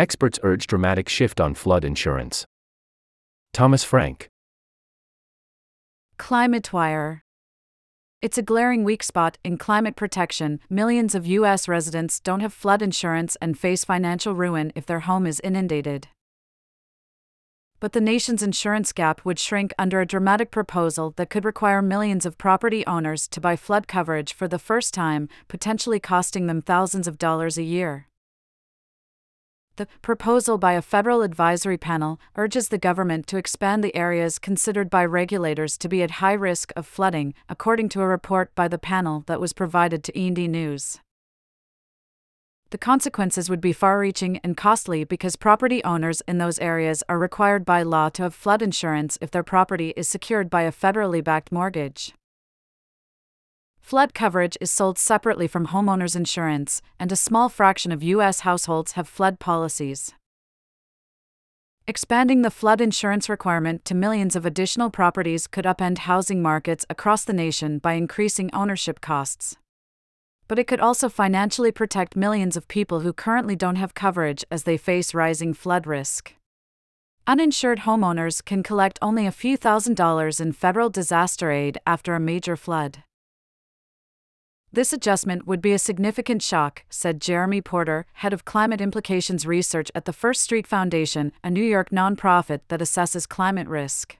Experts urge dramatic shift on flood insurance. Thomas Frank. ClimateWire. It's a glaring weak spot in climate protection. Millions of U.S. residents don't have flood insurance and face financial ruin if their home is inundated. But the nation's insurance gap would shrink under a dramatic proposal that could require millions of property owners to buy flood coverage for the first time, potentially costing them thousands of dollars a year. The proposal by a federal advisory panel urges the government to expand the areas considered by regulators to be at high risk of flooding, according to a report by the panel that was provided to E&E News. The consequences would be far reaching and costly because property owners in those areas are required by law to have flood insurance if their property is secured by a federally backed mortgage. Flood coverage is sold separately from homeowners insurance, and a small fraction of U.S. households have flood policies. Expanding the flood insurance requirement to millions of additional properties could upend housing markets across the nation by increasing ownership costs. But it could also financially protect millions of people who currently don't have coverage as they face rising flood risk. Uninsured homeowners can collect only a few thousand dollars in federal disaster aid after a major flood. This adjustment would be a significant shock, said Jeremy Porter, head of climate implications research at the First Street Foundation, a New York nonprofit that assesses climate risk.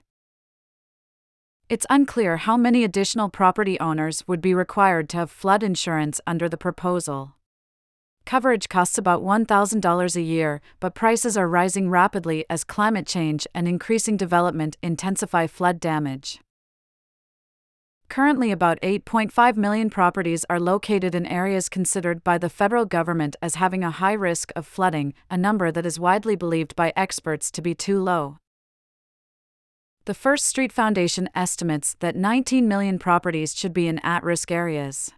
It's unclear how many additional property owners would be required to have flood insurance under the proposal. Coverage costs about $1,000 a year, but prices are rising rapidly as climate change and increasing development intensify flood damage. Currently, about 8.5 million properties are located in areas considered by the federal government as having a high risk of flooding, a number that is widely believed by experts to be too low. The First Street Foundation estimates that 19 million properties should be in at risk areas.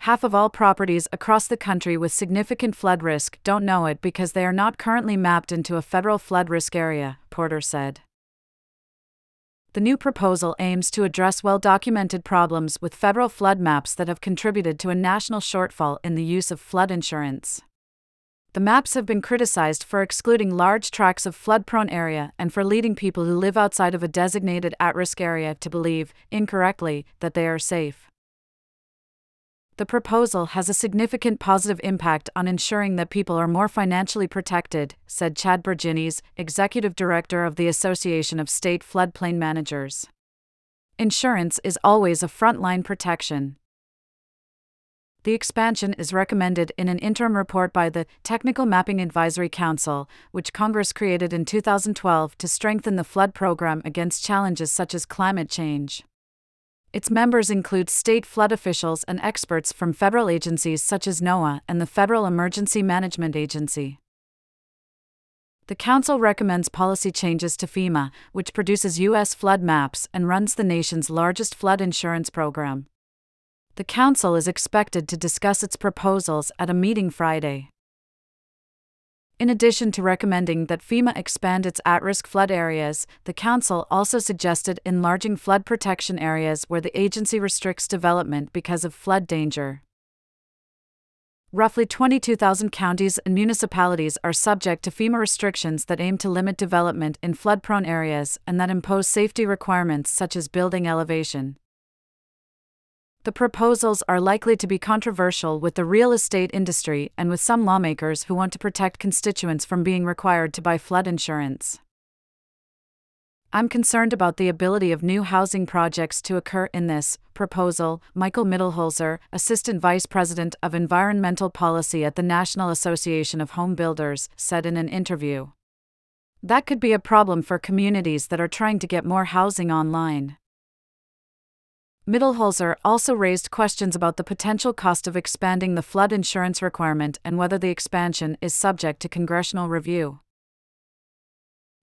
Half of all properties across the country with significant flood risk don't know it because they are not currently mapped into a federal flood risk area, Porter said the new proposal aims to address well documented problems with federal flood maps that have contributed to a national shortfall in the use of flood insurance. The maps have been criticized for excluding large tracts of flood prone area and for leading people who live outside of a designated at risk area to believe, incorrectly, that they are safe the proposal has a significant positive impact on ensuring that people are more financially protected, said Chad Berginnis, executive director of the Association of State Floodplain Managers. Insurance is always a frontline protection. The expansion is recommended in an interim report by the Technical Mapping Advisory Council, which Congress created in 2012 to strengthen the flood program against challenges such as climate change. Its members include state flood officials and experts from federal agencies such as NOAA and the Federal Emergency Management Agency. The Council recommends policy changes to FEMA, which produces U.S. flood maps and runs the nation's largest flood insurance program. The Council is expected to discuss its proposals at a meeting Friday. In addition to recommending that FEMA expand its at risk flood areas, the Council also suggested enlarging flood protection areas where the agency restricts development because of flood danger. Roughly 22,000 counties and municipalities are subject to FEMA restrictions that aim to limit development in flood prone areas and that impose safety requirements such as building elevation. The proposals are likely to be controversial with the real estate industry and with some lawmakers who want to protect constituents from being required to buy flood insurance. I'm concerned about the ability of new housing projects to occur in this proposal, Michael Mittelholzer, Assistant Vice President of Environmental Policy at the National Association of Home Builders, said in an interview. That could be a problem for communities that are trying to get more housing online. Mittelholzer also raised questions about the potential cost of expanding the flood insurance requirement and whether the expansion is subject to congressional review.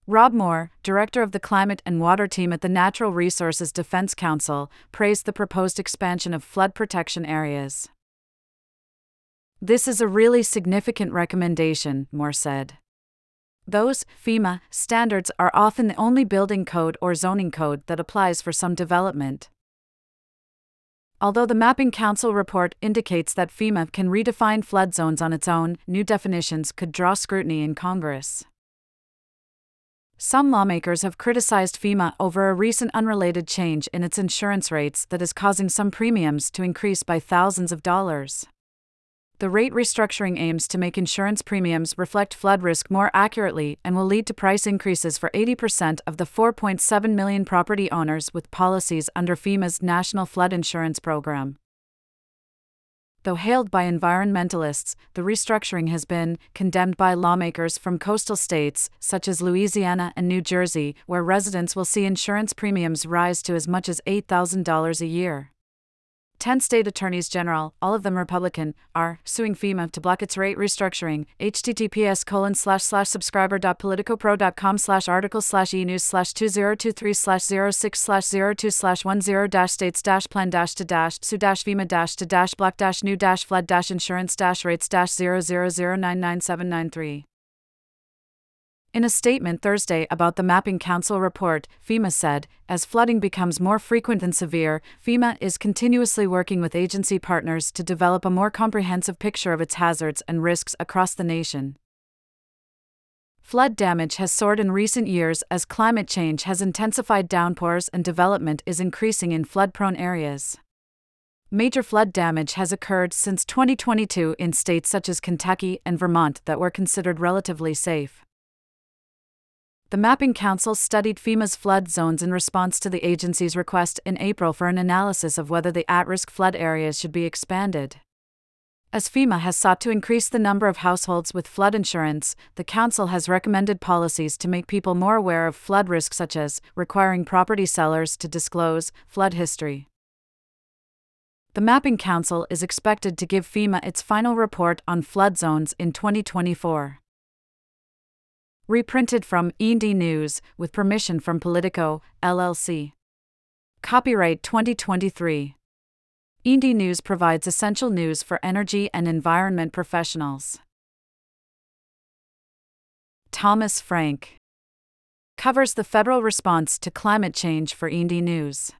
Rob Moore, director of the Climate and Water Team at the Natural Resources Defense Council, praised the proposed expansion of flood protection areas. This is a really significant recommendation, Moore said. Those, FEMA, standards are often the only building code or zoning code that applies for some development. Although the Mapping Council report indicates that FEMA can redefine flood zones on its own, new definitions could draw scrutiny in Congress. Some lawmakers have criticized FEMA over a recent unrelated change in its insurance rates that is causing some premiums to increase by thousands of dollars. The rate restructuring aims to make insurance premiums reflect flood risk more accurately and will lead to price increases for 80% of the 4.7 million property owners with policies under FEMA's National Flood Insurance Program. Though hailed by environmentalists, the restructuring has been condemned by lawmakers from coastal states, such as Louisiana and New Jersey, where residents will see insurance premiums rise to as much as $8,000 a year. 10 state attorneys general, all of them Republican, are suing FEMA to block its rate restructuring. https colon slash slash subscriber.politicopro.com slash article slash e-news slash 2023 slash 06 slash 02 slash 10 dash states dash plan dash to dash sue dash FEMA dash to dash block dash new dash flood dash insurance dash rates dash 000999793. In a statement Thursday about the Mapping Council report, FEMA said, as flooding becomes more frequent and severe, FEMA is continuously working with agency partners to develop a more comprehensive picture of its hazards and risks across the nation. Flood damage has soared in recent years as climate change has intensified downpours and development is increasing in flood prone areas. Major flood damage has occurred since 2022 in states such as Kentucky and Vermont that were considered relatively safe. The Mapping Council studied FEMA's flood zones in response to the agency's request in April for an analysis of whether the at risk flood areas should be expanded. As FEMA has sought to increase the number of households with flood insurance, the Council has recommended policies to make people more aware of flood risk, such as requiring property sellers to disclose flood history. The Mapping Council is expected to give FEMA its final report on flood zones in 2024 reprinted from E&E News with permission from Politico, LLC. Copyright 2023. E&E News provides essential news for energy and environment professionals. Thomas Frank covers the federal response to climate change for E&E News.